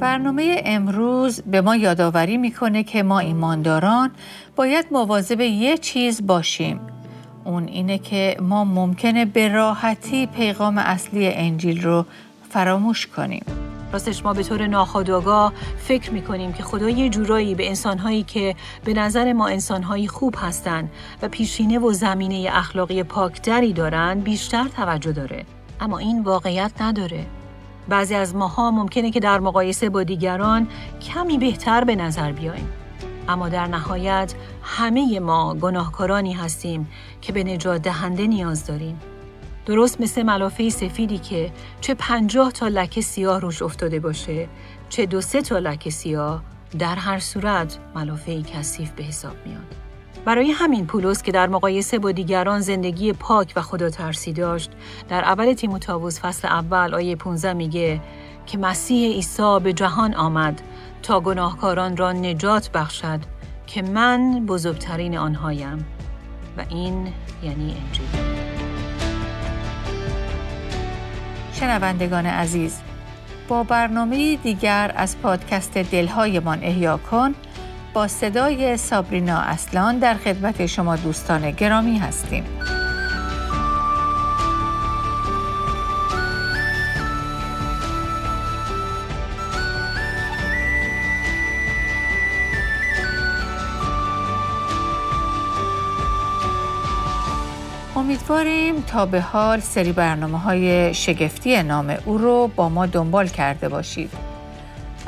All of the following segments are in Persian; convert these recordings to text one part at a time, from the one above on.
برنامه امروز به ما یادآوری می‌کنه که ما ایمانداران باید مواظب یه چیز باشیم. اون اینه که ما ممکنه به راحتی پیغام اصلی انجیل رو فراموش کنیم. راستش ما به طور ناخودآگاه فکر می‌کنیم که خدا یه جورایی به انسانهایی که به نظر ما انسانهایی خوب هستند و پیشینه و زمینه اخلاقی پاکتری دارن بیشتر توجه داره. اما این واقعیت نداره. بعضی از ماها ممکنه که در مقایسه با دیگران کمی بهتر به نظر بیایم اما در نهایت همه ما گناهکارانی هستیم که به نجات دهنده نیاز داریم درست مثل ملافه سفیدی که چه پنجاه تا لکه سیاه روش افتاده باشه چه دو سه تا لکه سیاه در هر صورت ملافه کثیف به حساب میاد. برای همین پولس که در مقایسه با دیگران زندگی پاک و خدا ترسی داشت در اول تیموتائوس فصل اول آیه 15 میگه که مسیح عیسی به جهان آمد تا گناهکاران را نجات بخشد که من بزرگترین آنهایم. و این یعنی انجیل. شنوندگان عزیز با برنامه دیگر از پادکست دلهایمان احیا کن با صدای سابرینا اصلان در خدمت شما دوستان گرامی هستیم امیدواریم تا به حال سری برنامه های شگفتی نام او رو با ما دنبال کرده باشید.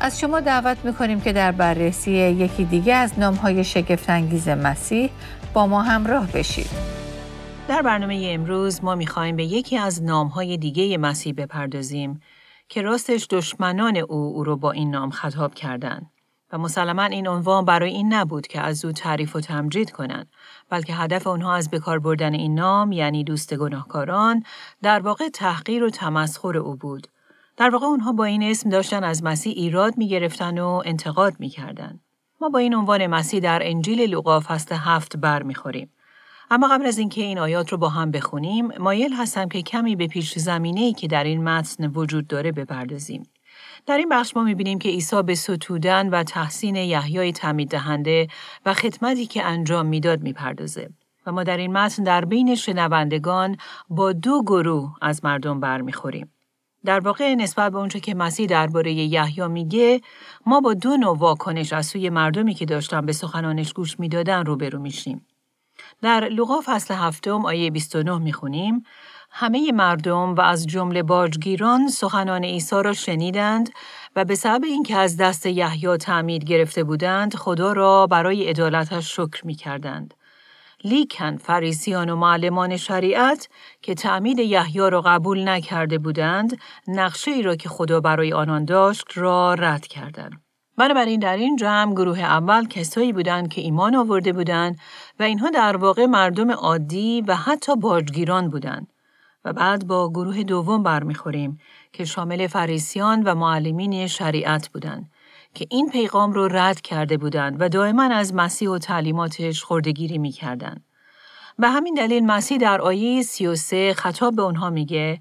از شما دعوت می‌کنیم که در بررسی یکی دیگه از نام های شگفتانگیز مسیح با ما همراه بشید. در برنامه امروز ما می‌خواهیم به یکی از نام های دیگه مسیح بپردازیم که راستش دشمنان او او رو با این نام خطاب کردند. و مسلما این عنوان برای این نبود که از او تعریف و تمجید کنند بلکه هدف آنها از بکار بردن این نام یعنی دوست گناهکاران در واقع تحقیر و تمسخر او بود در واقع اونها با این اسم داشتن از مسیح ایراد می گرفتن و انتقاد می کردن. ما با این عنوان مسیح در انجیل لوقا فصل هفت بر می خوریم. اما قبل از اینکه این آیات رو با هم بخونیم، مایل هستم که کمی به پیش زمینه که در این متن وجود داره بپردازیم. در این بخش ما می‌بینیم که عیسی به ستودن و تحسین یحیای تعمید دهنده و خدمتی که انجام می‌داد می‌پردازه. و ما در این متن در بین شنوندگان با دو گروه از مردم برمیخوریم. در واقع نسبت به اونچه که مسیح درباره یحیی میگه ما با دو نوع واکنش از سوی مردمی که داشتن به سخنانش گوش می‌دادن روبرو میشیم در لوقا فصل هفتم آیه 29 می‌خونیم همه مردم و از جمله باجگیران سخنان عیسی را شنیدند و به سبب اینکه از دست یحیی تعمید گرفته بودند خدا را برای عدالتش شکر می کردند. لیکن فریسیان و معلمان شریعت که تعمید یحیی را قبول نکرده بودند نقشه ای را که خدا برای آنان داشت را رد کردند. بنابراین در این جمع گروه اول کسایی بودند که ایمان آورده بودند و اینها در واقع مردم عادی و حتی باجگیران بودند. و بعد با گروه دوم برمیخوریم که شامل فریسیان و معلمین شریعت بودند که این پیغام رو رد کرده بودند و دائما از مسیح و تعلیماتش خوردگیری می‌کردند. به همین دلیل مسیح در آیه 33 خطاب به اونها میگه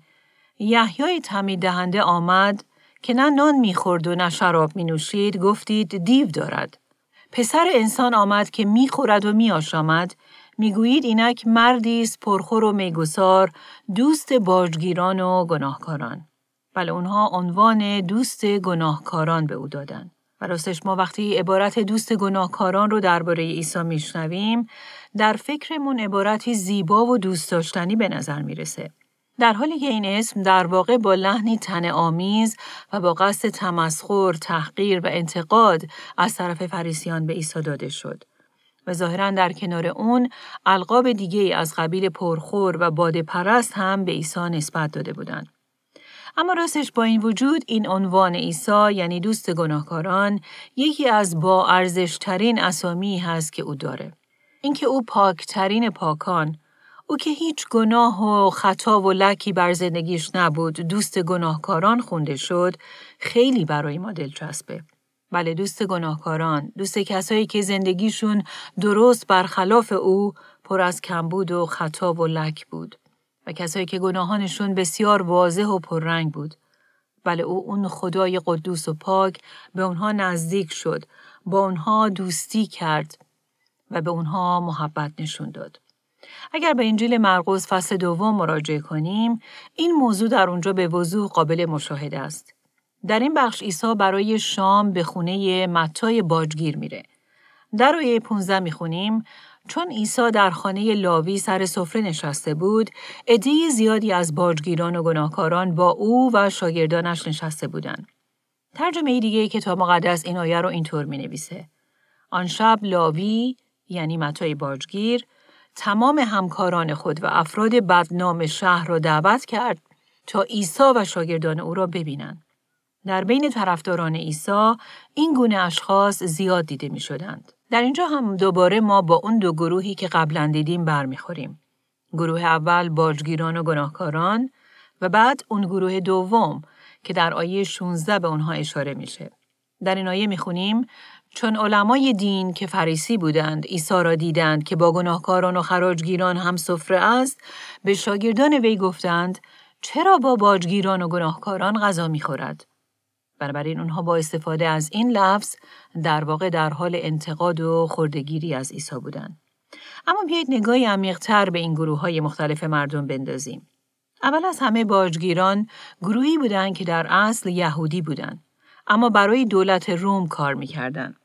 یحیای تمید دهنده آمد که نه نان می‌خورد و نه شراب می نوشید گفتید دیو دارد. پسر انسان آمد که می‌خورد و میآشامد می‌گویید اینک مردی است پرخور و میگسار دوست باجگیران و گناهکاران بله اونها عنوان دوست گناهکاران به او دادن و راستش ما وقتی عبارت دوست گناهکاران رو درباره عیسی میشنویم در فکرمون عبارتی زیبا و دوست داشتنی به نظر می‌رسه در حالی که این اسم در واقع با لحنی تن آمیز و با قصد تمسخر، تحقیر و انتقاد از طرف فریسیان به عیسی داده شد. و ظاهرا در کنار اون القاب دیگه از قبیل پرخور و باده پرست هم به عیسی نسبت داده بودند. اما راستش با این وجود این عنوان عیسی یعنی دوست گناهکاران یکی از با ارزشترین اسامی هست که او داره. اینکه او پاکترین پاکان او که هیچ گناه و خطا و لکی بر زندگیش نبود دوست گناهکاران خونده شد خیلی برای ما دلچسبه. بله دوست گناهکاران، دوست کسایی که زندگیشون درست برخلاف او پر از کمبود و خطا و لک بود و کسایی که گناهانشون بسیار واضح و پررنگ بود. بله او اون خدای قدوس و پاک به اونها نزدیک شد، با اونها دوستی کرد و به اونها محبت نشون داد. اگر به انجیل مرقس فصل دوم مراجعه کنیم، این موضوع در اونجا به وضوح قابل مشاهده است. در این بخش عیسی برای شام به خونه متای باجگیر میره. در آیه 15 می‌خونیم چون عیسی در خانه لاوی سر سفره نشسته بود، عده زیادی از باجگیران و گناهکاران با او و شاگردانش نشسته بودند. ترجمه دیگه کتاب مقدس این آیه رو اینطور می نویسه. آن شب لاوی یعنی متای باجگیر تمام همکاران خود و افراد بدنام شهر را دعوت کرد تا عیسی و شاگردان او را ببینند. در بین طرفداران عیسی این گونه اشخاص زیاد دیده می شدند. در اینجا هم دوباره ما با اون دو گروهی که قبلا دیدیم برمیخوریم. گروه اول باجگیران و گناهکاران و بعد اون گروه دوم که در آیه 16 به اونها اشاره میشه. در این آیه می‌خونیم چون علمای دین که فریسی بودند عیسی را دیدند که با گناهکاران و خراجگیران هم سفره است به شاگردان وی گفتند چرا با باجگیران و گناهکاران غذا می‌خورد بنابراین اونها با استفاده از این لفظ در واقع در حال انتقاد و خردگیری از عیسی بودند. اما بیایید نگاهی عمیقتر به این گروه های مختلف مردم بندازیم. اول از همه باجگیران گروهی بودند که در اصل یهودی بودند اما برای دولت روم کار می‌کردند.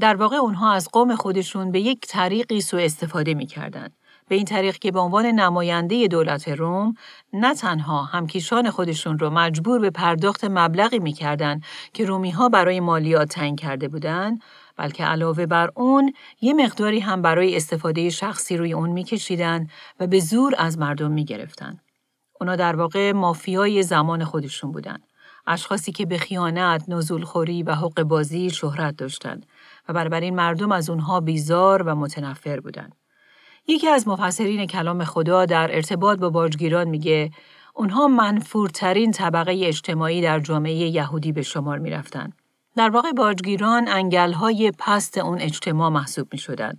در واقع اونها از قوم خودشون به یک طریقی سوء استفاده می‌کردند. به این طریق که به عنوان نماینده دولت روم نه تنها همکیشان خودشون رو مجبور به پرداخت مبلغی می‌کردند که رومی ها برای مالیات تعیین کرده بودند بلکه علاوه بر اون یه مقداری هم برای استفاده شخصی روی اون میکشیدن و به زور از مردم می‌گرفتن. اونا در واقع مافیای زمان خودشون بودن. اشخاصی که به خیانت، نزولخوری و حق بازی شهرت داشتند و بنابراین مردم از اونها بیزار و متنفر بودند. یکی از مفسرین کلام خدا در ارتباط با باجگیران میگه اونها منفورترین طبقه اجتماعی در جامعه یهودی به شمار می رفتن. در واقع باجگیران انگلهای پست اون اجتماع محسوب می شدن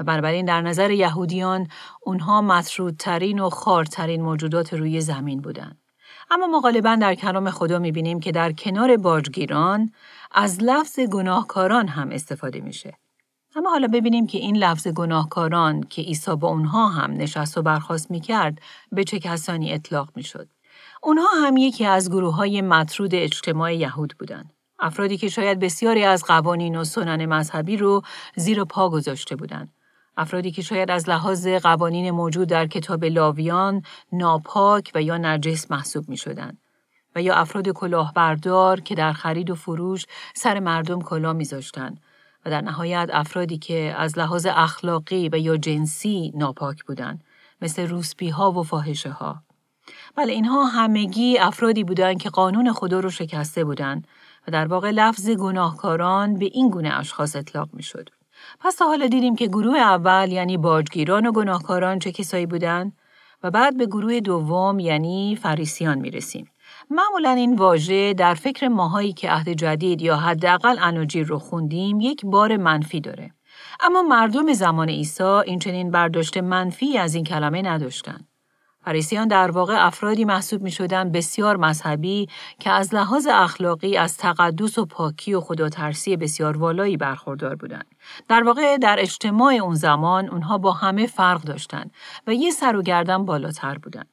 و بنابراین در نظر یهودیان اونها مطرودترین و خارترین موجودات روی زمین بودند. اما ما غالبا در کلام خدا می بینیم که در کنار باجگیران از لفظ گناهکاران هم استفاده میشه. اما حالا ببینیم که این لفظ گناهکاران که عیسی با اونها هم نشست و برخواست می‌کرد به چه کسانی اطلاق می‌شد. اونها هم یکی از گروه های مطرود اجتماع یهود بودند. افرادی که شاید بسیاری از قوانین و سنن مذهبی رو زیر پا گذاشته بودند. افرادی که شاید از لحاظ قوانین موجود در کتاب لاویان ناپاک و یا نجس محسوب می شدن. و یا افراد کلاهبردار که در خرید و فروش سر مردم کلاه میذاشتند و در نهایت افرادی که از لحاظ اخلاقی و یا جنسی ناپاک بودند مثل روسپی ها و فاحشه ها. بله اینها همگی افرادی بودند که قانون خدا رو شکسته بودند و در واقع لفظ گناهکاران به این گونه اشخاص اطلاق می‌شد. پس تا حالا دیدیم که گروه اول یعنی باجگیران و گناهکاران چه کسایی بودند و بعد به گروه دوم یعنی فریسیان می رسیم. معمولا این واژه در فکر ماهایی که عهد جدید یا حداقل اناجیل رو خوندیم یک بار منفی داره. اما مردم زمان عیسی این چنین برداشت منفی از این کلمه نداشتند. فریسیان در واقع افرادی محسوب می شدن بسیار مذهبی که از لحاظ اخلاقی از تقدس و پاکی و خداترسی بسیار والایی برخوردار بودند. در واقع در اجتماع اون زمان اونها با همه فرق داشتند و یه سر و گردن بالاتر بودند.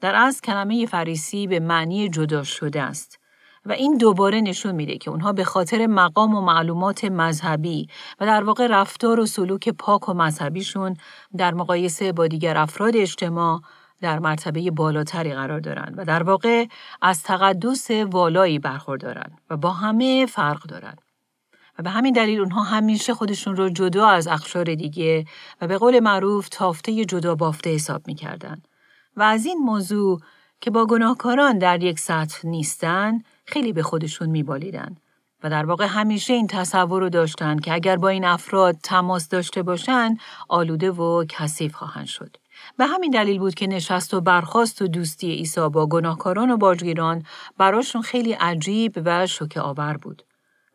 در از کلمه فریسی به معنی جدا شده است و این دوباره نشون میده که اونها به خاطر مقام و معلومات مذهبی و در واقع رفتار و سلوک پاک و مذهبیشون در مقایسه با دیگر افراد اجتماع در مرتبه بالاتری قرار دارند و در واقع از تقدس والایی برخوردارند و با همه فرق دارند. و به همین دلیل اونها همیشه خودشون رو جدا از اخشار دیگه و به قول معروف تافته جدا بافته حساب می‌کردن. و از این موضوع که با گناهکاران در یک سطح نیستن خیلی به خودشون میبالیدن و در واقع همیشه این تصور رو داشتن که اگر با این افراد تماس داشته باشن آلوده و کثیف خواهند شد. به همین دلیل بود که نشست و برخواست و دوستی عیسی با گناهکاران و باجگیران براشون خیلی عجیب و شوکه آور بود.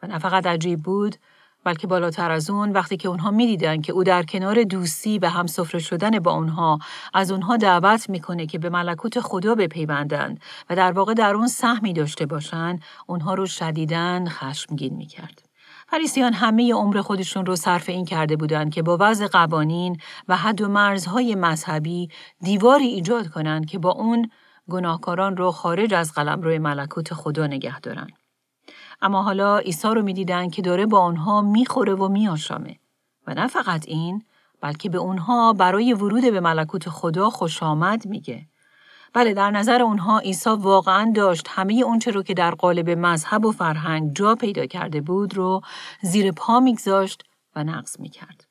و نه فقط عجیب بود بلکه بالاتر از اون وقتی که اونها می‌دیدن که او در کنار دوستی و هم سفره شدن با اونها از اونها دعوت می‌کنه که به ملکوت خدا بپیوندند و در واقع در اون سهمی داشته باشن اونها رو شدیدن خشمگین می‌کرد. فریسیان همه عمر خودشون رو صرف این کرده بودند که با وضع قوانین و حد و مرزهای مذهبی دیواری ایجاد کنند که با اون گناهکاران رو خارج از قلمرو ملکوت خدا نگه دارن. اما حالا عیسی رو می‌دیدن که داره با آنها می‌خوره و میآشامه و نه فقط این بلکه به اونها برای ورود به ملکوت خدا خوش آمد میگه. بله در نظر اونها عیسی واقعا داشت همه اونچه رو که در قالب مذهب و فرهنگ جا پیدا کرده بود رو زیر پا میگذاشت و نقض می‌کرد.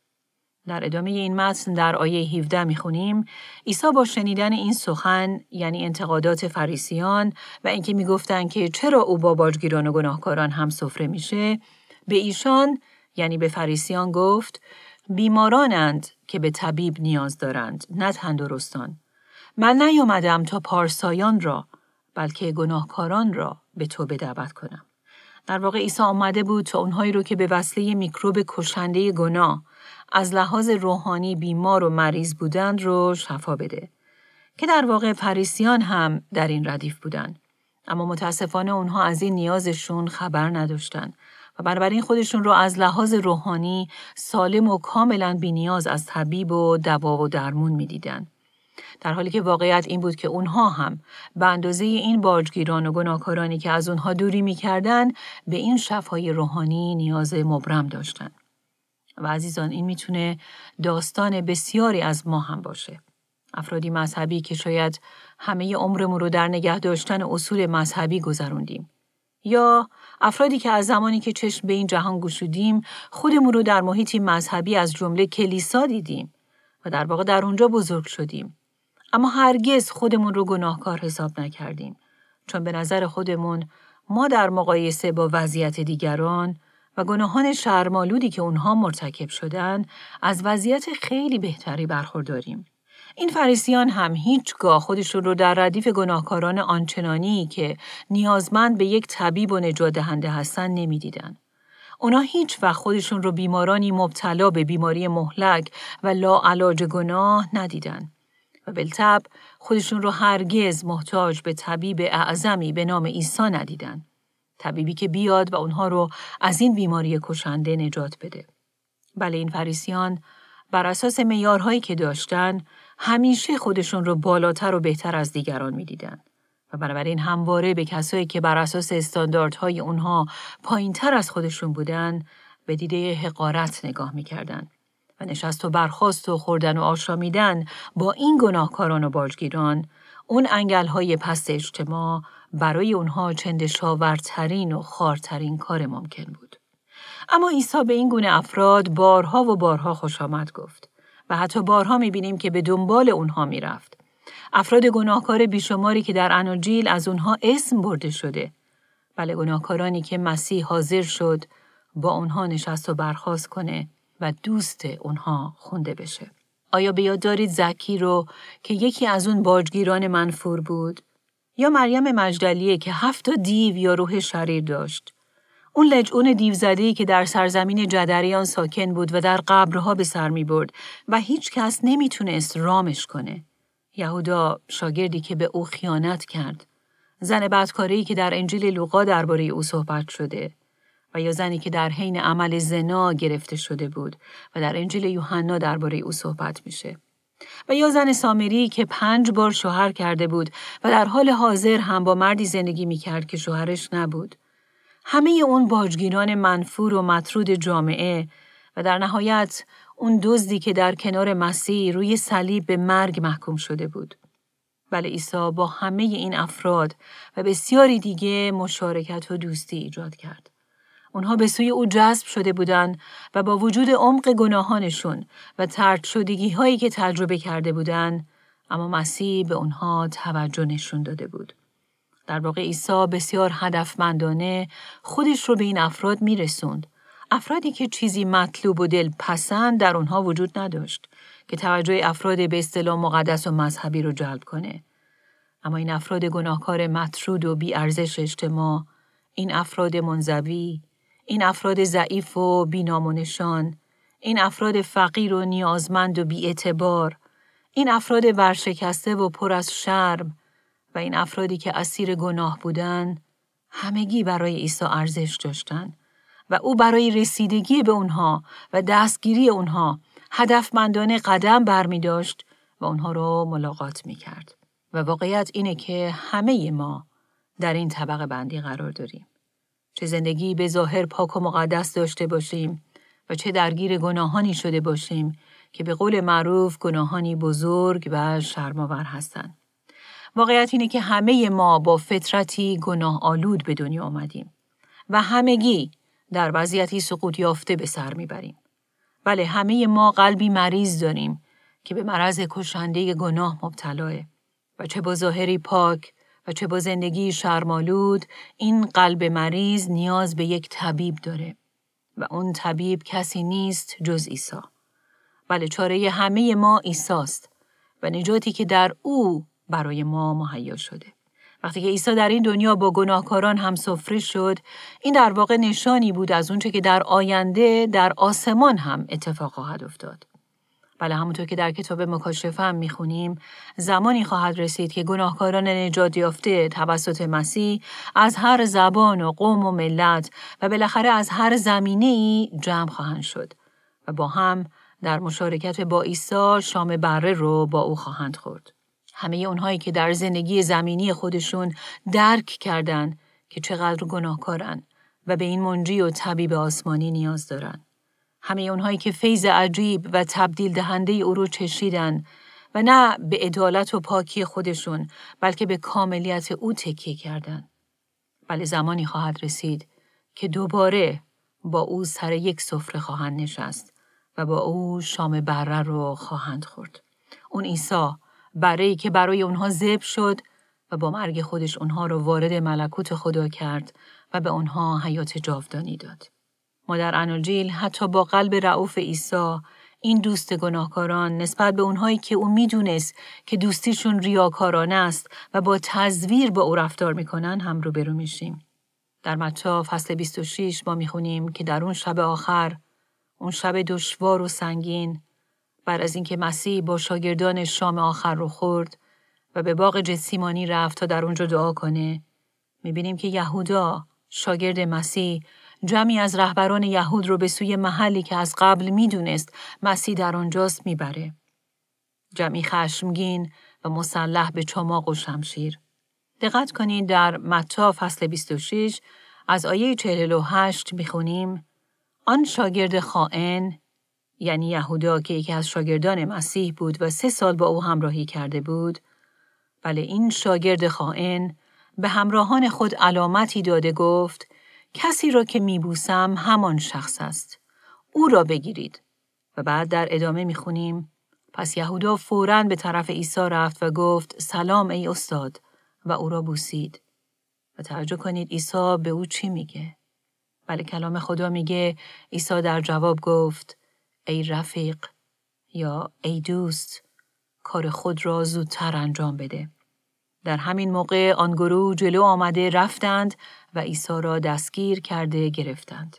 در ادامه این متن در آیه 17 می‌خونیم عیسی با شنیدن این سخن یعنی انتقادات فریسیان و اینکه می‌گفتند که چرا او با باجگیران و گناهکاران هم سفره میشه به ایشان یعنی به فریسیان گفت بیمارانند که به طبیب نیاز دارند نه تندرستان. من نیامدم تا پارسایان را بلکه گناهکاران را به تو بدعوت کنم. در واقع عیسی آمده بود تا اونهایی رو که به وسیله میکروب کشنده گناه از لحاظ روحانی بیمار و مریض بودند رو شفا بده که در واقع فریسیان هم در این ردیف بودند اما متاسفانه اونها از این نیازشون خبر نداشتند و بنابراین خودشون رو از لحاظ روحانی سالم و کاملا بینیاز از طبیب و دوا و درمون می‌دیدند در حالی که واقعیت این بود که اونها هم به اندازه این باجگیران و گناهکارانی که از اونها دوری می‌کردن به این شفای روحانی نیاز مبرم داشتند. و عزیزان این می‌تونه داستان بسیاری از ما هم باشه. افرادی مذهبی که شاید همه عمرمون رو در نگه داشتن اصول مذهبی گذروندیم. یا افرادی که از زمانی که چشم به این جهان گشودیم خودمون رو در محیطی مذهبی از جمله کلیسا دیدیم و در واقع در اونجا بزرگ شدیم. اما هرگز خودمون رو گناهکار حساب نکردیم چون به نظر خودمون ما در مقایسه با وضعیت دیگران و گناهان شرمالودی که اونها مرتکب شدن از وضعیت خیلی بهتری برخورداریم. این فریسیان هم هیچگاه خودشون رو در ردیف گناهکاران آنچنانی که نیازمند به یک طبیب و نجات دهنده هستن نمی‌دیدن. اونا هیچ وقت خودشون رو بیمارانی مبتلا به بیماری مهلک و لاعلاج گناه ندیدن. و بالطب خودشون رو هرگز محتاج به طبیب اعظمی به نام عیسی ندیدن. طبیبی که بیاد و اونها رو از این بیماری کشنده نجات بده. بله این فریسیان بر اساس میارهایی که داشتن همیشه خودشون رو بالاتر و بهتر از دیگران می‌دیدن. و بنابراین همواره به کسایی که بر اساس استانداردهای اونها پایین تر از خودشون بودن به دیده حقارت نگاه می‌کردن. و نشست و برخواست و خوردن و آشامیدن با این گناهکاران و باجگیران اون انگل های پست اجتماع برای اونها چندشاورترین و خارترین کار ممکن بود. اما عیسی به این گونه افراد بارها و بارها خوش آمد گفت و حتی بارها می‌بینیم که به دنبال اونها می‌رفت. افراد گناهکار بیشماری که در اناجیل از اونها اسم برده شده. بله گناهکارانی که مسیح حاضر شد با اونها نشست و برخواست کنه و دوست اونها خونده بشه. آیا به یاد دارید زکی رو که یکی از اون باجگیران منفور بود؟ یا مریم مجدلیه که هفت دیو یا روح شریر داشت؟ اون لجعون دیوزدهی که در سرزمین جدریان ساکن بود و در قبرها به سر می برد و هیچ کس نمی‌تونست رامش کنه. یهودا شاگردی که به او خیانت کرد. زن بدکاری که در انجیل لوقا درباره او صحبت شده. و یا زنی که در حین عمل زنا گرفته شده بود و در انجیل یوحنا درباره او صحبت میشه. و یا زن سامری که پنج بار شوهر کرده بود و در حال حاضر هم با مردی زندگی می‌کرد که شوهرش نبود. همه اون باجگیران منفور و مطرود جامعه و در نهایت اون دزدی که در کنار مسیح روی صلیب به مرگ محکوم شده بود. بله عیسی با همه این افراد و بسیاری دیگه مشارکت و دوستی ایجاد کرد. اونها به سوی او جذب شده بودند و با وجود عمق گناهانشون و ترد شدگی هایی که تجربه کرده بودند اما مسیح به اونها توجه نشون داده بود. در واقع عیسی بسیار هدفمندانه خودش رو به این افراد میرسوند. افرادی که چیزی مطلوب و دل پسند در اونها وجود نداشت که توجه افراد به اصطلاح مقدس و مذهبی رو جلب کنه. اما این افراد گناهکار مطرود و بیارزش اجتماع، این افراد منزوی، این افراد ضعیف و بینامونشان، این افراد فقیر و نیازمند و بیاعتبار، این افراد ورشکسته و پر از شرم و این افرادی که اسیر گناه بودن همگی برای عیسی ارزش داشتن و او برای رسیدگی به اونها و دستگیری اونها هدفمندانه قدم برمی داشت و اونها رو ملاقات می کرد. و واقعیت اینه که همه ما در این طبقه بندی قرار داریم. چه زندگی به ظاهر پاک و مقدس داشته باشیم و چه درگیر گناهانی شده باشیم که به قول معروف گناهانی بزرگ و شرماور هستند. واقعیت اینه که همه ما با فطرتی گناه آلود به دنیا آمدیم و همگی در وضعیتی سقوط یافته به سر می‌بریم. بله همه ما قلبی مریض داریم که به مرض کشنده گناه مبتلاه و چه با ظاهری پاک و چه با زندگی شرمالود این قلب مریض نیاز به یک طبیب داره و اون طبیب کسی نیست جز عیسی. بله چاره همه ما ایساست و نجاتی که در او برای ما مهیا شده. وقتی که عیسی در این دنیا با گناهکاران هم سفره شد، این در واقع نشانی بود از اونچه که در آینده در آسمان هم اتفاق خواهد افتاد. بله همونطور که در کتاب مکاشفه هم می‌خونیم زمانی خواهد رسید که گناهکاران نجات یافته توسط مسیح از هر زبان و قوم و ملت و بالاخره از هر زمینه ای جمع خواهند شد و با هم در مشارکت با عیسی شام بره رو با او خواهند خورد. همه اونهایی که در زندگی زمینی خودشون درک کردند که چقدر گناهکارن و به این منجی و طبیب آسمانی نیاز دارن. همه اونهایی که فیض عجیب و تبدیل دهنده او رو چشیدن و نه به عدالت و پاکی خودشون بلکه به کاملیت او تکیه کردن. بله زمانی خواهد رسید که دوباره با او سر یک سفره خواهند نشست و با او شام بره رو خواهند خورد. اون عیسی برای که برای اونها زب شد و با مرگ خودش اونها رو وارد ملکوت خدا کرد و به اونها حیات جاودانی داد. ما در اناجیل حتی با قلب رعوف عیسی این دوست گناهکاران نسبت به اونهایی که او می‌دونست که دوستیشون ریاکارانه است و با تزویر با او رفتار می‌کنن هم روبرو میشیم. در متا فصل 26 ما می‌خونیم که در اون شب آخر اون شب دشوار و سنگین بعد از اینکه مسیح با شاگردان شام آخر رو خورد و به باغ جسیمانی رفت تا در اونجا دعا کنه می‌بینیم که یهودا شاگرد مسیح جمعی از رهبران یهود رو به سوی محلی که از قبل می‌دونست مسیح در آنجاست می‌بره. جمعی خشمگین و مسلح به چماق و شمشیر. دقت کنید در متا فصل 26 از آیه 48 می‌خونیم آن شاگرد خائن یعنی یهودا که یکی از شاگردان مسیح بود و سه سال با او همراهی کرده بود بله این شاگرد خائن به همراهان خود علامتی داده گفت کسی را که میبوسم همان شخص است. او را بگیرید. و بعد در ادامه می‌خونیم پس یهودا فوراً به طرف عیسی رفت و گفت سلام ای استاد و او را بوسید. و توجه کنید عیسی به او چی میگه؟ بله کلام خدا میگه عیسی در جواب گفت ای رفیق یا ای دوست کار خود را زودتر انجام بده. در همین موقع آن گروه جلو آمده رفتند و عیسی را دستگیر کرده گرفتند.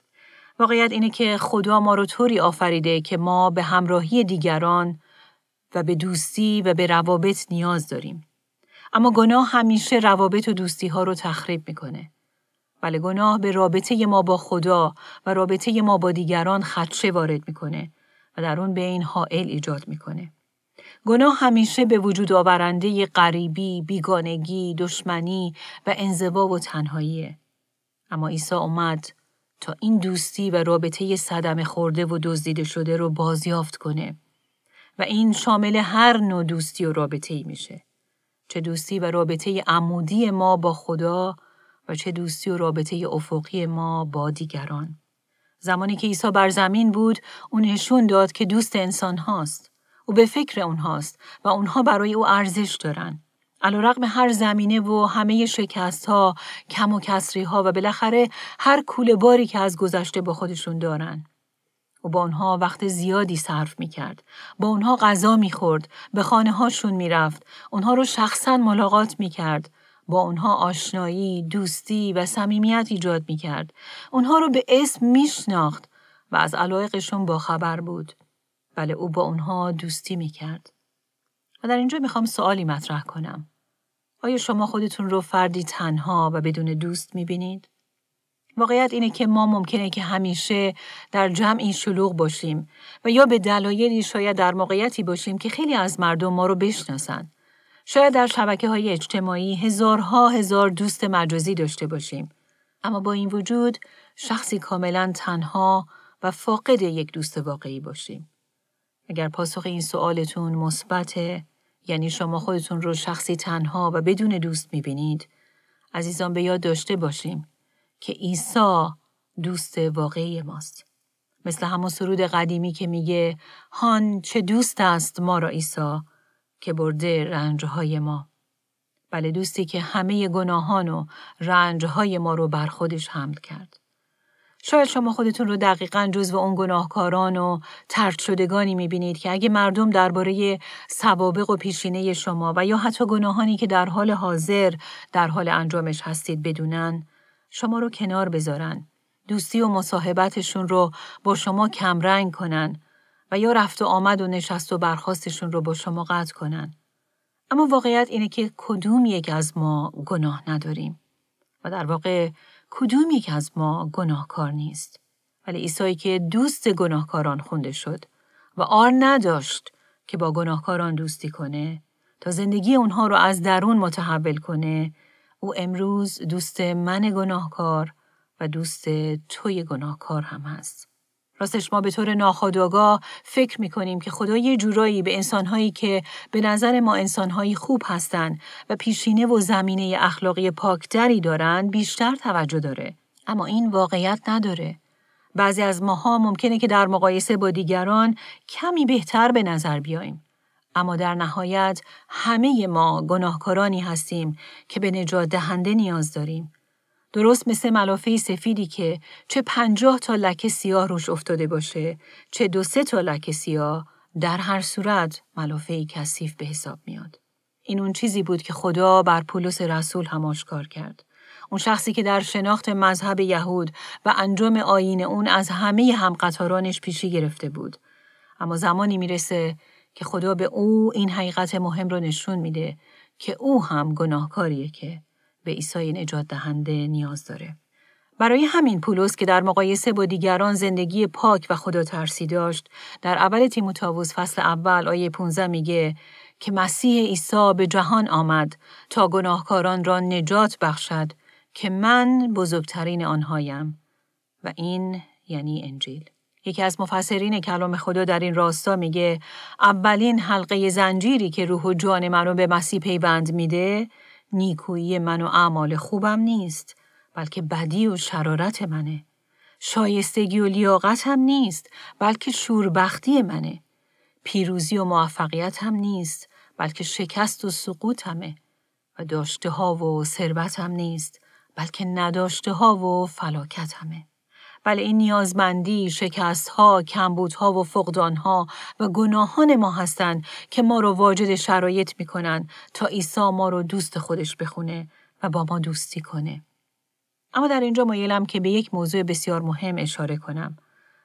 واقعیت اینه که خدا ما رو طوری آفریده که ما به همراهی دیگران و به دوستی و به روابط نیاز داریم. اما گناه همیشه روابط و دوستی ها رو تخریب می‌کنه. بله گناه به رابطه ما با خدا و رابطه ما با دیگران خدشه وارد می‌کنه و در اون بین حائل ایجاد می‌کنه. گناه همیشه به وجود آورنده غریبی، بیگانگی، دشمنی و انزوا و تنهاییه. اما عیسی اومد تا این دوستی و رابطه صدم خورده و دزدیده شده رو بازیافت کنه و این شامل هر نوع دوستی و رابطه ای میشه. چه دوستی و رابطه عمودی ما با خدا و چه دوستی و رابطه افقی ما با دیگران. زمانی که عیسی بر زمین بود، اون نشون داد که دوست انسان هاست. او به فکر اونهاست و اونها برای او ارزش دارن. رقم هر زمینه و همه شکست ها، کم و کسری ها و بالاخره هر کوله باری که از گذشته با خودشون دارن. او با اونها وقت زیادی صرف می کرد. با اونها غذا می خورد. به خانه هاشون می رفت. اونها رو شخصا ملاقات می کرد. با اونها آشنایی، دوستی و صمیمیت ایجاد می کرد. اونها رو به اسم میشناخت و از علایقشون با خبر بود. بله او با اونها دوستی می کرد. و در اینجا می‌خوام سوالی مطرح کنم. آیا شما خودتون رو فردی تنها و بدون دوست می‌بینید؟ واقعیت اینه که ما ممکنه که همیشه در جمعی شلوغ باشیم و یا به دلایلی شاید در موقعیتی باشیم که خیلی از مردم ما رو بشناسن. شاید در شبکه های اجتماعی هزارها هزار دوست مجازی داشته باشیم. اما با این وجود شخصی کاملا تنها و فاقد یک دوست واقعی باشیم. اگر پاسخ این سوالتون مثبته یعنی شما خودتون رو شخصی تنها و بدون دوست می‌بینید عزیزان به یاد داشته باشیم که عیسی دوست واقعی ماست. مثل همون سرود قدیمی که میگه هان چه دوست است ما را عیسی که برده رنجهای ما. بله دوستی که همه گناهان و رنجهای ما رو بر خودش حمل کرد. شاید شما خودتون رو دقیقا جزو اون گناهکاران و ترد شدگانی می‌بینید که اگه مردم درباره سوابق و پیشینه شما و یا حتی گناهانی که در حال حاضر در حال انجامش هستید بدونن شما رو کنار بذارن دوستی و مصاحبتشون رو با شما کمرنگ کنن و یا رفت و آمد و نشست و برخواستشون رو با شما قطع کنن. اما واقعیت اینه که کدوم یک از ما گناه نداریم و در واقع کدوم یک از ما گناهکار نیست. ولی ایسایی که دوست گناهکاران خونده شد و آر نداشت که با گناهکاران دوستی کنه تا زندگی اونها رو از درون متحول کنه او امروز دوست من گناهکار و دوست توی گناهکار هم هست. راستش ما به طور ناخودآگاه فکر می‌کنیم که خدا یه جورایی به انسانهایی که به نظر ما انسانهایی خوب هستند و پیشینه و زمینه اخلاقی پاکتری دارند بیشتر توجه داره. اما این واقعیت نداره. بعضی از ماها ممکنه که در مقایسه با دیگران کمی بهتر به نظر بیاییم. اما در نهایت همه ما گناهکارانی هستیم که به نجات دهنده نیاز داریم. درست مثل ملافه سفیدی که چه پنجاه تا لکه سیاه روش افتاده باشه چه دو سه تا لکه سیاه در هر صورت ملافه کثیف به حساب میاد. این اون چیزی بود که خدا بر پولس رسول هم آشکار کرد. اون شخصی که در شناخت مذهب یهود و انجام آین اون از همه همقطارانش پیشی گرفته بود. اما زمانی می‌رسه که خدا به او این حقیقت مهم رو نشون میده که او هم گناهکاریه که به عیسی نجات دهنده نیاز داره. برای همین پولس که در مقایسه با دیگران زندگی پاک و خدا ترسی داشت، در اول تیموتائوس فصل اول آیه 15 میگه که مسیح عیسی به جهان آمد تا گناهکاران را نجات بخشد که من بزرگترین آنهایم و این یعنی انجیل. یکی از مفسرین کلام خدا در این راستا میگه اولین حلقه زنجیری که روح و جان منو به مسیح پیوند میده نیکویی من و اعمال خوبم نیست بلکه بدی و شرارت منه. شایستگی و لیاقت هم نیست بلکه شوربختی منه. پیروزی و موفقیت هم نیست بلکه شکست و سقوط همه و داشته ها و ثروت هم نیست بلکه نداشته ها و فلاکت همه بله این نیازمندی، شکستها، کمبودها و فقدانها و گناهان ما هستند که ما رو واجد شرایط می‌کنن تا عیسی ما رو دوست خودش بخونه و با ما دوستی کنه. اما در اینجا مایلم که به یک موضوع بسیار مهم اشاره کنم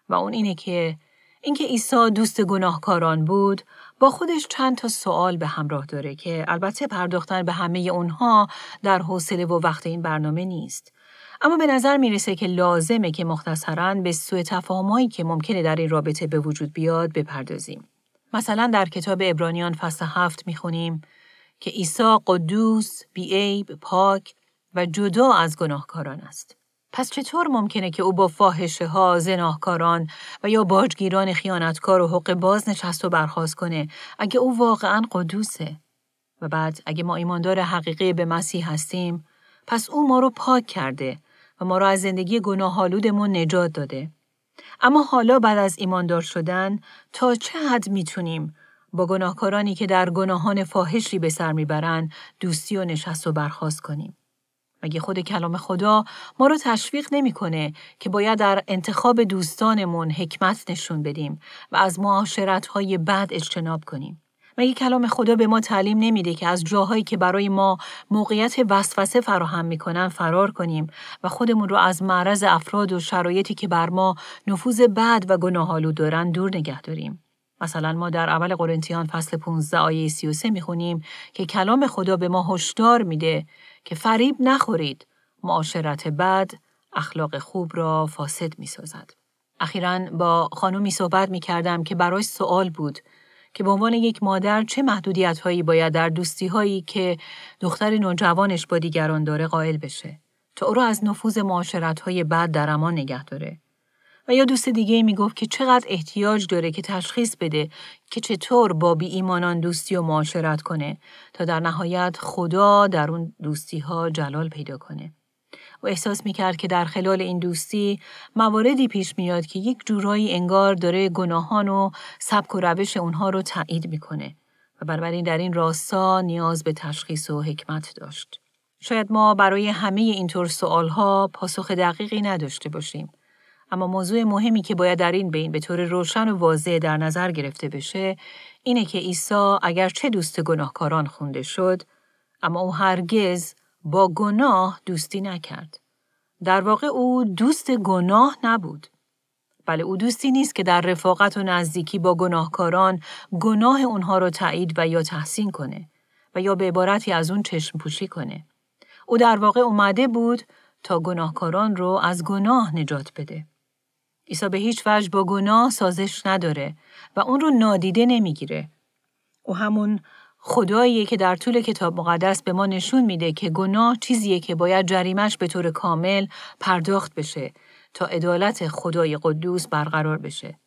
و اون اینه که اینکه عیسی دوست گناهکاران بود با خودش چند تا سوال به همراه داره که البته پرداختن به همه اونها در حوصله و وقت این برنامه نیست. اما به نظر می‌رسه که لازمه که مختصرا به سوء تفاهمایی که ممکنه در این رابطه به وجود بیاد بپردازیم. مثلا در کتاب ابرانیان فصل هفت می‌خونیم که عیسی قدوس، بیعیب، پاک و جدا از گناهکاران است. پس چطور ممکنه که او با فاحشه ها، زناهکاران و یا باجگیران خیانتکار و حق باز نشست و برخواست کنه اگه او واقعا قدوسه؟ و بعد اگه ما ایماندار حقیقی به مسیح هستیم پس او ما رو پاک کرده و ما را از زندگی گناهالودمون نجات داده. اما حالا بعد از ایماندار شدن تا چه حد می‌تونیم با گناهکارانی که در گناهان فاحشی به سر می‌برند دوستی و نشست و برخواست کنیم. مگه خود کلام خدا ما رو تشویق نمی‌کنه که باید در انتخاب دوستانمون حکمت نشون بدیم و از معاشرت های بد اجتناب کنیم. مگه کلام خدا به ما تعلیم نمیده که از جاهایی که برای ما موقعیت وسوسه فراهم می‌کنن فرار کنیم و خودمون رو از معرض افراد و شرایطی که بر ما نفوذ بد و گناهالو دارن دور نگه داریم. مثلا ما در اول قرنتیان فصل 15 آیه 33 می‌خونیم که کلام خدا به ما هشدار میده که فریب نخورید معاشرت بد اخلاق خوب را فاسد می‌سازد. اخیرا با خانومی صحبت می کردم که برای سوال بود که به عنوان یک مادر چه محدودیت هایی باید در دوستی هایی که دختر نوجوانش با دیگران داره قائل بشه تا او را از نفوذ معاشرت های بد در امان نگه داره. و یا دوست دیگه می گفت که چقدر احتیاج داره که تشخیص بده که چطور با بی ایمانان دوستی و معاشرت کنه تا در نهایت خدا در اون دوستی ها جلال پیدا کنه. و احساس می‌کرد که در خلال این دوستی مواردی پیش میاد که یک جورایی انگار داره گناهان و سبک و روش اونها رو تایید می‌کنه و بنابراین در این راستا نیاز به تشخیص و حکمت داشت. شاید ما برای همه اینطور سوالها پاسخ دقیقی نداشته باشیم. اما موضوع مهمی که باید در این بین به طور روشن و واضح در نظر گرفته بشه اینه که عیسی اگر چه دوست گناهکاران خونده شد اما او هرگز با گناه دوستی نکرد. در واقع او دوست گناه نبود. بله او دوستی نیست که در رفاقت و نزدیکی با گناهکاران گناه اونها را تایید و یا تحسین کنه و یا به عبارتی از اون چشم پوشی کنه. او در واقع اومده بود تا گناهکاران رو از گناه نجات بده. عیسی به هیچ وجه با گناه سازش نداره و اون رو نادیده نمی‌گیره. او همون خداییه که در طول کتاب مقدس به ما نشون میده که گناه چیزیه که باید جریمش به طور کامل پرداخت بشه تا عدالت خدای قدوس برقرار بشه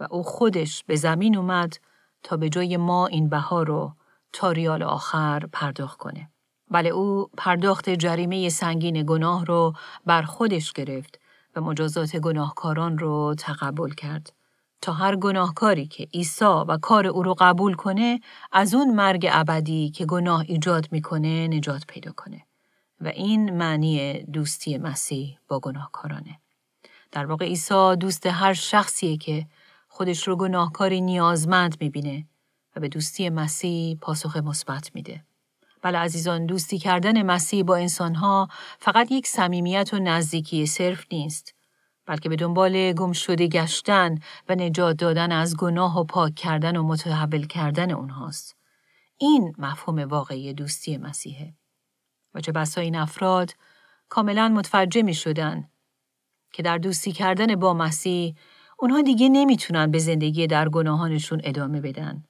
و او خودش به زمین اومد تا به جای ما این بها رو تا ریال آخر پرداخت کنه. بله او پرداخت جریمه سنگین گناه رو بر خودش گرفت و مجازات گناهکاران رو تقبل کرد. تا هر گناهکاری که عیسی و کار او رو قبول کنه از اون مرگ ابدی که گناه ایجاد می‌کنه نجات پیدا کنه. و این معنی دوستی مسیح با گناهکارانه. در واقع عیسی دوست هر شخصیه که خودش رو گناهکاری نیازمند می‌بینه و به دوستی مسیح پاسخ مثبت میده. بله عزیزان دوستی کردن مسیح با انسانها فقط یک صمیمیت و نزدیکی صرف نیست. بلکه به دنبال گم شده گشتن و نجات دادن از گناه و پاک کردن و متحول کردن اونهاست. این مفهوم واقعی دوستی مسیحه. و چه بسا این افراد کاملا متوجه می شدن که در دوستی کردن با مسیح اونها دیگه نمی‌تونن به زندگی در گناهانشون ادامه بدن.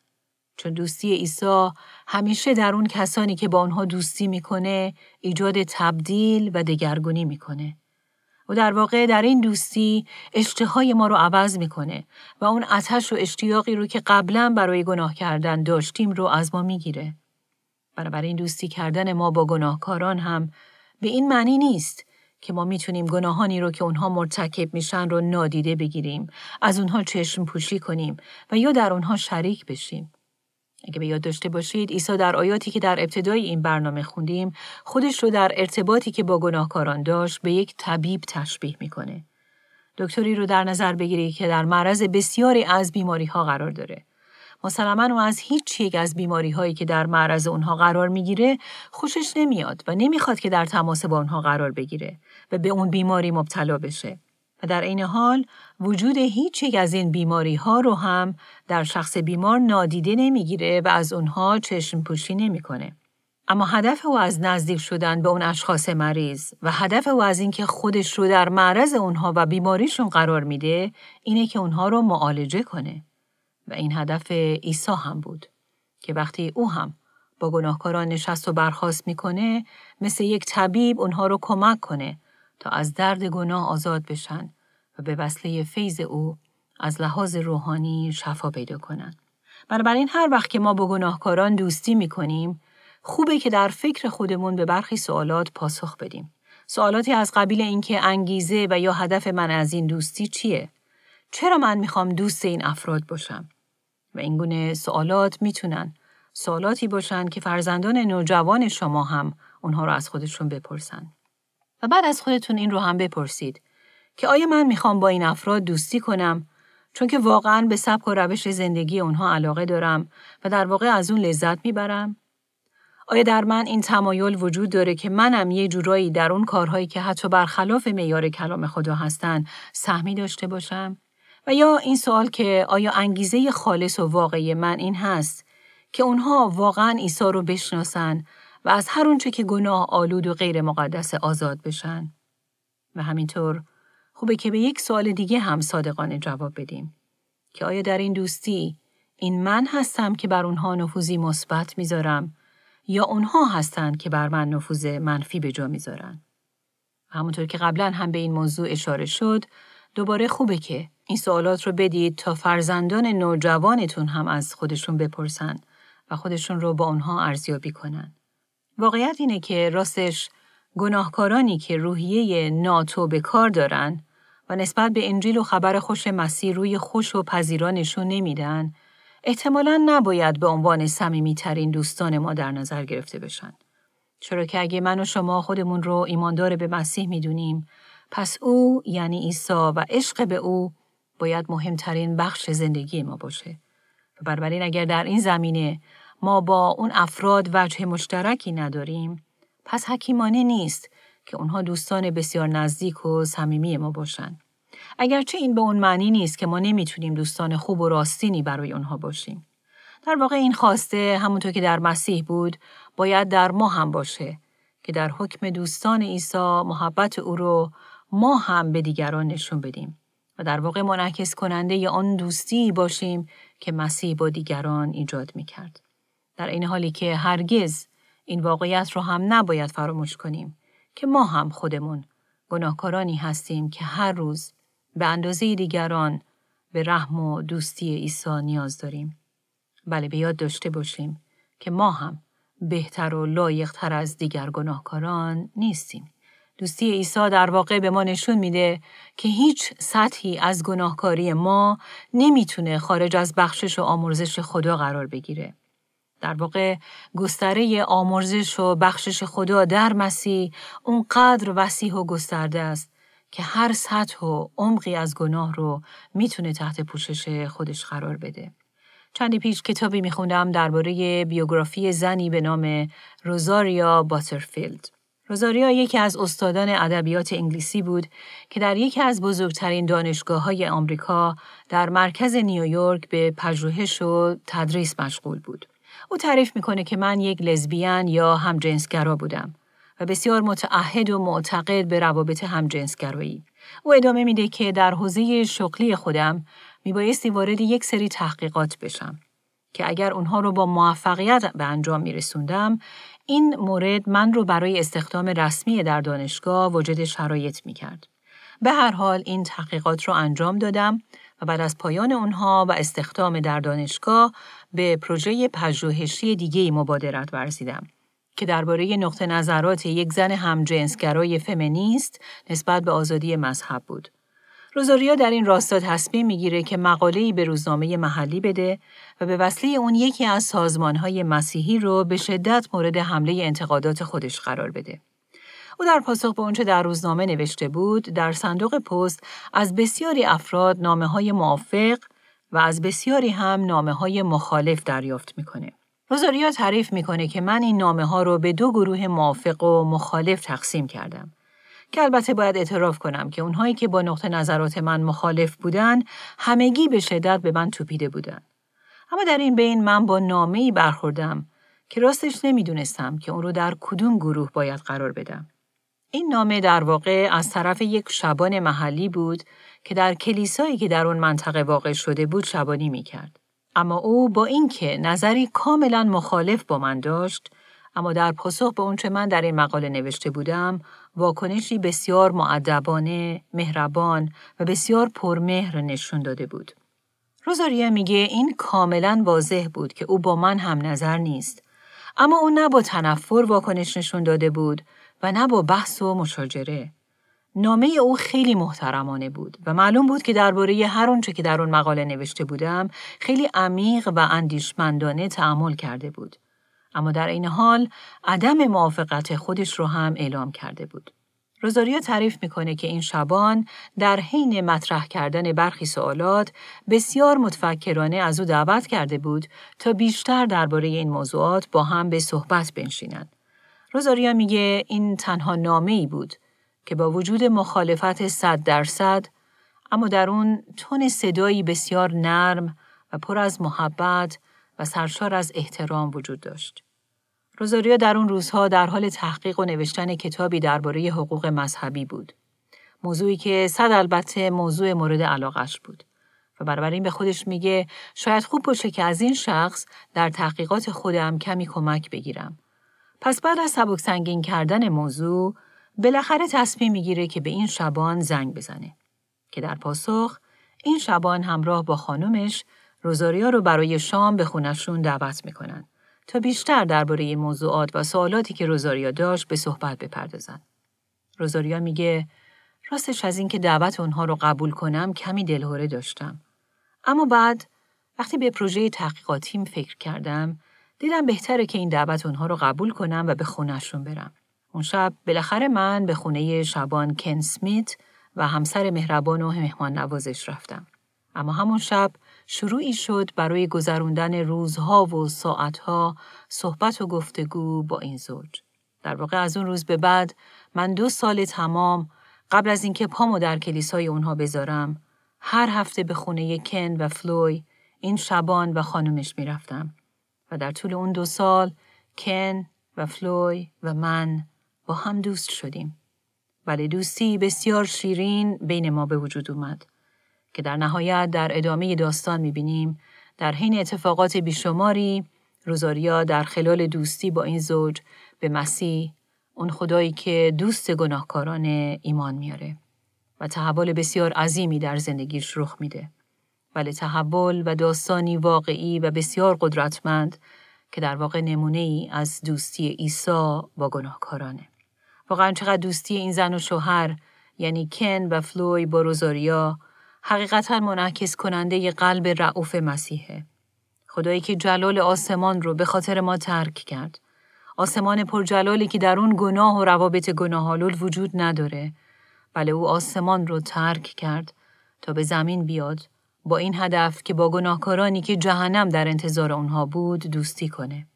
چون دوستی عیسی همیشه در اون کسانی که با اونها دوستی می‌کنه ایجاد تبدیل و دگرگونی می‌کنه. و در واقع در این دوستی اشتهای ما رو عوض می‌کنه و اون اتش و اشتیاقی رو که قبلا برای گناه کردن داشتیم رو از ما می‌گیره. بنابراین دوستی کردن ما با گناهکاران هم به این معنی نیست که ما می‌تونیم گناهانی رو که اونها مرتکب میشن رو نادیده بگیریم، از اونها چشم پوشی کنیم و یا در اونها شریک بشیم. اگه به یاد داشته باشید عیسی در آیاتی که در ابتدای این برنامه خوندیم خودش رو در ارتباطی که با گناهکاران داشت به یک طبیب تشبیه می‌کنه. دکتری رو در نظر بگیرید که در معرض بسیاری از بیماری ها قرار داره. مسلما و از هیچ یک از بیماری هایی که در معرض اونها قرار می‌گیره خوشش نمیاد و نمی‌خواد که در تماس با اونها قرار بگیره و به اون بیماری مبتلا بشه. و در این حال وجود هیچ یک از این بیماری ها رو هم در شخص بیمار نادیده نمی‌گیره و از اونها چشم پوشی نمی‌کنه. اما هدف او از نزدیک شدن به اون اشخاص مریض و هدف او از اینکه خودش رو در معرض اونها و بیماریشون قرار میده اینه که اونها رو معالجه کنه و این هدف عیسی هم بود که وقتی او هم با گناهکاران نشست و برخواست می‌کنه مثل یک طبیب اونها رو کمک کنه تا از درد گناه آزاد بشن و به وسیله فیض او از لحاظ روحانی شفا پیدا کنند. بنابراین هر وقت که ما با گناهکاران دوستی می کنیم، خوبه که در فکر خودمون به برخی سوالات پاسخ بدیم. سوالاتی از قبیل اینکه انگیزه و یا هدف من از این دوستی چیه؟ چرا من می‌خوام دوست این افراد باشم؟ و این گونه سوالات می‌تونن سوالاتی باشن که فرزندان نوجوان شما هم اونها رو از خودشون بپرسن. و بعد از خودتون این رو هم بپرسید که آیا من می‌خوام با این افراد دوستی کنم چون که واقعا به سبک و روش زندگی اونها علاقه دارم و در واقع از اون لذت می‌برم؟ آیا در من این تمایل وجود داره که منم یه جورایی در اون کارهایی که حتی برخلاف معیار کلام خدا هستن سهمی داشته باشم؟ و یا این سوال که آیا انگیزه خالص و واقعی من این هست که اونها واقعا عیسی رو بشناسن و از هر اونچه که گناه آلود و غیر مقدس آزاد بشن؟ و همینطور خوبه که به یک سوال دیگه هم صادقانه جواب بدیم که آیا در این دوستی این من هستم که بر اونها نفوذی مثبت می‌ذارم یا اونها هستند که بر من نفوذ منفی به جا می‌ذارن همونطور که قبلا هم به این موضوع اشاره شد دوباره خوبه که این سوالات رو بدید تا فرزندان نوجوانتون هم از خودشون بپرسن و خودشون رو با اونها ارزیابی کنن. واقعیت اینه که راستش گناهکارانی که روحیه ناتو به کار دارن و نسبت به انجیل و خبر خوش مسیح روی خوش و پذیرانشون نمیدن، احتمالا نباید به عنوان ترین دوستان ما در نظر گرفته بشن. چرا که اگه من و شما خودمون رو ایماندار به مسیح می‌دونیم، پس او یعنی عیسی و عشق به او باید مهمترین بخش زندگی ما باشه. و بنابراین اگر در این زمینه ما با اون افراد وجه مشترکی نداریم، پس حکیمانه نیست که اونها دوستان بسیار نزدیک و صمیمی ما باشن. اگرچه این به اون معنی نیست که ما نمی‌تونیم دوستان خوب و راستینی برای اونها باشیم. در واقع این خواسته همونطور که در مسیح بود باید در ما هم باشه که در حکم دوستان عیسی محبت او رو ما هم به دیگران نشون بدیم و در واقع منعکس کننده ی آن دوستی باشیم که مسیح با دیگران ایجاد می کرد. در این حالی که هرگز این واقعیت رو هم نباید فراموش کنیم که ما هم خودمون گناهکارانی هستیم که هر روز به اندازه دیگران به رحم و دوستی عیسی نیاز داریم. بله به یاد داشته باشیم که ما هم بهتر و لایقتر از دیگر گناهکاران نیستیم. دوستی عیسی در واقع به ما نشون میده که هیچ سطحی از گناهکاری ما نمی‌تونه خارج از بخشش و آمرزش خدا قرار بگیره. در واقع گستره آمرزش و بخشش خدا در مسیح اونقدر وسیح و گسترده است که هر سطح و عمقی از گناه رو می‌تونه تحت پوشش خودش قرار بده. چندی پیش کتابی میخوندم درباره بیوگرافی زنی به نام روزاریا باترفیلد. روزاریا یکی از استادان ادبیات انگلیسی بود که در یکی از بزرگترین دانشگاه های آمریکا در مرکز نیویورک به پژوهش و تدریس مشغول بود. او تعریف می‌کنه که من یک لزبیان یا همجنسگرا بودم و بسیار متعهد و معتقد به روابط همجنسگرایی. او ادامه میده که در حوزه شغلی خودم میبایستی وارد یک سری تحقیقات بشم که اگر اونها رو با موفقیت به انجام میرسوندم این مورد من رو برای استخدام رسمی در دانشگاه وجود شرایط می‌کرد. به هر حال این تحقیقات رو انجام دادم و بعد از پایان اونها و استخدام در دانشگاه به پروژه پژوهشی دیگه مبادرت ورزیدم که درباره نقطه نظرات یک زن همجنسگرای فمینیست نسبت به آزادی مذهب بود. روزاریا در این راستا تصمیم می‌گیره که مقاله‌ای به روزنامه محلی بده و به وسیله اون یکی از سازمانهای مسیحی رو به شدت مورد حمله انتقادات خودش قرار بده. او در پاسخ به اونچه در روزنامه نوشته بود در صندوق پست از بسیاری افراد نامه های موافق و از بسیاری هم نامه های مخالف دریافت می‌کنه. روزاریا تعریف می‌کنه که من این نامه ها رو به دو گروه موافق و مخالف تقسیم کردم. که البته باید اعتراف کنم که اونهایی که با نقطه نظرات من مخالف بودن همگی به شدت به من توپیده بودن. اما در این بین من با نامه ای برخوردم که راستش نمی‌دونستم که اون رو در کدوم گروه باید قرار بدم. این نامه در واقع از طرف یک شبان محلی بود که در کلیسایی که در اون منطقه واقع شده بود شبانی می کرد. اما او با اینکه نظری کاملا مخالف با من داشت، اما در پاسخ به اونچه من در این مقاله نوشته بودم، واکنشی بسیار معدبانه، مهربان و بسیار پرمهر نشون داده بود. روزاریا میگه این کاملا واضح بود که او با من هم نظر نیست. اما او نه با تنفر واکنش نشون داده بود و نه با بحث و مشاجره. نامه او خیلی محترمانه بود و معلوم بود که درباره هر آنچه که در آن مقاله نوشته بودم خیلی عمیق و اندیشمندانه تعمل کرده بود. اما در این حال عدم موافقت خودش رو هم اعلام کرده بود. روزاریا تعریف می‌کنه که این شبان در حین مطرح کردن برخی سوالات بسیار متفکرانه از او دعوت کرده بود تا بیشتر درباره این موضوعات با هم به صحبت بنشینند. روزاریا میگه این تنها نامه ای بود که با وجود مخالفت صد درصد اما در اون تون صدایی بسیار نرم و پر از محبت و سرشار از احترام وجود داشت. روزاریا در اون روزها در حال تحقیق و نوشتن کتابی درباره حقوق مذهبی بود. موضوعی که صد البته موضوع مورد علاقش بود. و بنابراین به خودش میگه شاید خوب باشه که از این شخص در تحقیقات خودم کمی کمک بگیرم. پس بعد از سبک سنگین کردن موضوع بالاخره تصمیم می‌گیره که به این شبان زنگ بزنه. که در پاسخ این شبان همراه با خانمش روزاریا رو برای شام به خونشون دعوت می‌کنن تا بیشتر درباره موضوعات و سوالاتی که روزاریا داشت به صحبت بپردازن. روزاریا میگه راستش از اینکه دعوت اونها رو قبول کنم کمی دلهوره داشتم. اما بعد وقتی به پروژه تحقیقاتیم فکر کردم دیدم بهتره که این دعوت اونها رو قبول کنم و به خونهشون برم. اون شب بالاخره من به خونه شبان کن سمیت و همسر مهربان و مهمان نوازش رفتم. اما همون شب شروعی شد برای گذروندن روزها و ساعتها صحبت و گفتگو با این زوج. در واقع از اون روز به بعد من دو سال تمام قبل از اینکه پامو در کلیسای اونها بذارم هر هفته به خونه کن و فلوی این شبان و خانمش می‌رفتم در طول اون دو سال کن و فلوی و من با هم دوست شدیم. ولی دوستی بسیار شیرین بین ما به وجود اومد. که در نهایت در ادامه داستان می‌بینیم در حین اتفاقات بیشماری روزاریا در خلال دوستی با این زوج به مسیح اون خدایی که دوست گناهکاران ایمان میاره و تحول بسیار عظیمی در زندگیش رخ میده. ولی تحول و داستانی واقعی و بسیار قدرتمند که در واقع نمونه ای از دوستی عیسی با گناهکارانه. واقعا چقدر دوستی این زن و شوهر یعنی کن و فلوی با روزاریا حقیقتا منعکس کننده قلب رعوف مسیحه. خدایی که جلال آسمان رو به خاطر ما ترک کرد. آسمان پرجلالی که در اون گناه و روابط گناهالود وجود نداره. بله او آسمان رو ترک کرد تا به زمین بیاد با این هدف که با گناهکارانی که جهنم در انتظار اونها بود دوستی کنه.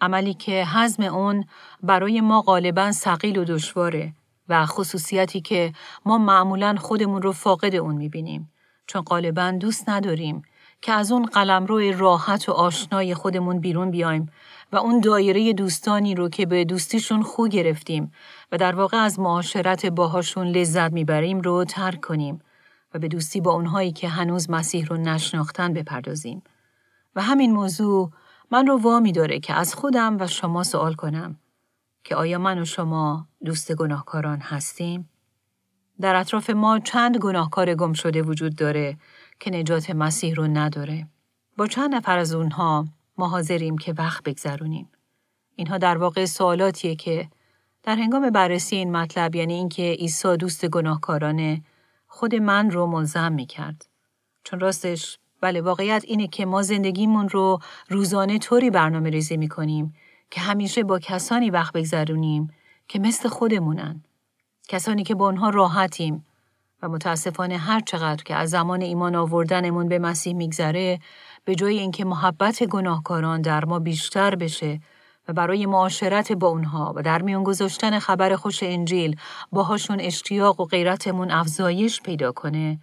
عملی که حزم اون برای ما غالبا سقیل و دشواره و خصوصیتی که ما معمولا خودمون رو فاقد اون می‌بینیم. چون غالبا دوست نداریم که از اون قلمرو راحت و آشنای خودمون بیرون بیایم و اون دایره دوستانی رو که به دوستیشون خو گرفتیم و در واقع از معاشرت باهاشون لذت می‌بریم رو ترک کنیم و به دوستی با اونهایی که هنوز مسیح رو نشناختن بپردازیم. و همین موضوع من رو وامی داره که از خودم و شما سوال کنم که آیا من و شما دوست گناهکاران هستیم؟ در اطراف ما چند گناهکار گم شده وجود داره که نجات مسیح رو نداره. با چند نفر از اونها ما حاضریم که وقت بگذرونیم. اینها در واقع سوالاتیه که در هنگام بررسی این مطلب یعنی اینکه عیسی دوست گناهکارانه خود من رو ملزم می کرد. چون راستش بله واقعیت اینه که ما زندگیمون رو روزانه طوری برنامه ریزی می کنیم که همیشه با کسانی وقت بگذرونیم که مثل خودمونن. کسانی که با آنها راحتیم و متاسفانه هر چقدر که از زمان ایمان آوردنمون به مسیح میگذره به جای اینکه محبت گناهکاران در ما بیشتر بشه و برای معاشرت با اونها و در میان گذاشتن خبر خوش انجیل باهاشون اشتیاق و غیرتمون افزایش پیدا کنه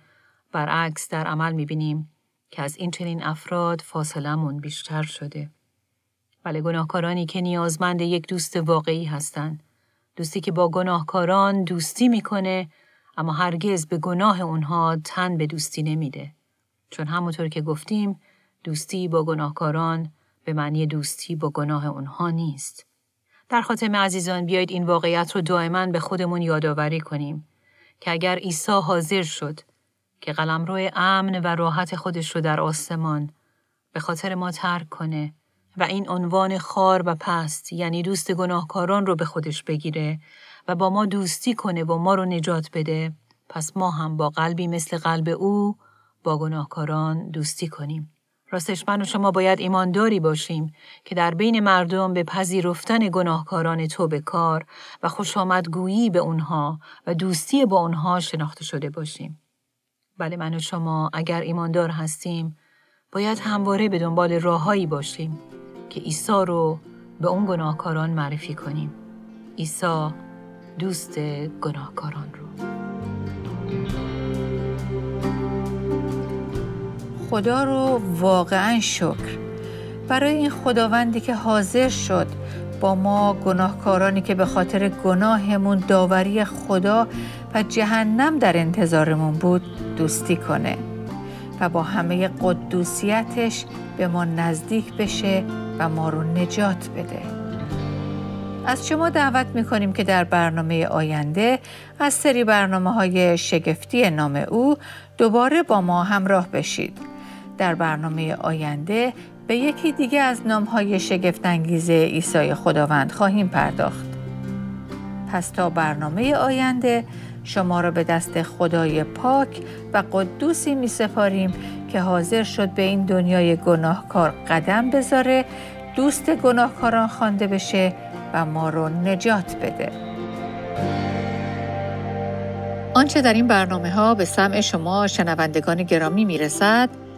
برعکس در عمل می‌بینیم که از این چنین افراد فاصلمون بیشتر شده. ولی گناهکارانی که نیازمند یک دوست واقعی هستند دوستی که با گناهکاران دوستی می‌کنه اما هرگز به گناه اونها تن به دوستی نمیده. چون همونطور که گفتیم دوستی با گناهکاران به معنی دوستی با گناه اونها نیست. در خاتمه عزیزان بیایید این واقعیت رو دائما به خودمون یادآوری کنیم که اگر عیسی حاضر شد که قلمرو امن و راحت خودش رو در آسمان به خاطر ما ترک کنه و این عنوان خار و پست یعنی دوست گناهکاران رو به خودش بگیره و با ما دوستی کنه و ما رو نجات بده پس ما هم با قلبی مثل قلب او با گناهکاران دوستی کنیم. راستش من و شما باید ایمانداری باشیم که در بین مردم به پذیرفتن گناهکاران توبه کار و خوش آمدگویی به اونها و دوستی با اونها شناخته شده باشیم. بله من و شما اگر ایماندار هستیم باید همواره به دنبال راههایی باشیم که عیسی رو به اون گناهکاران معرفی کنیم. عیسی دوست گناهکاران رو. خدا رو واقعا شکر. برای این خداوندی که حاضر شد با ما گناهکارانی که به خاطر گناهمون داوری خدا و جهنم در انتظارمون بود دوستی کنه و با همه قدوسیتش به ما نزدیک بشه و ما رو نجات بده. از شما دعوت می‌کنیم که در برنامه آینده از سری برنامه های شگفتی نام او دوباره با ما همراه بشید. در برنامه آینده به یکی دیگه از نامهای شگفتانگیز عیسی خداوند خواهیم پرداخت. پس تا برنامه آینده شما را به دست خدای پاک و قدوسی می سپاریم که حاضر شد به این دنیای گناهکار قدم بذاره دوست گناهکاران خوانده بشه و ما رو نجات بده. آنچه در این برنامه ها به سمع شما شنوندگان گرامی می رسد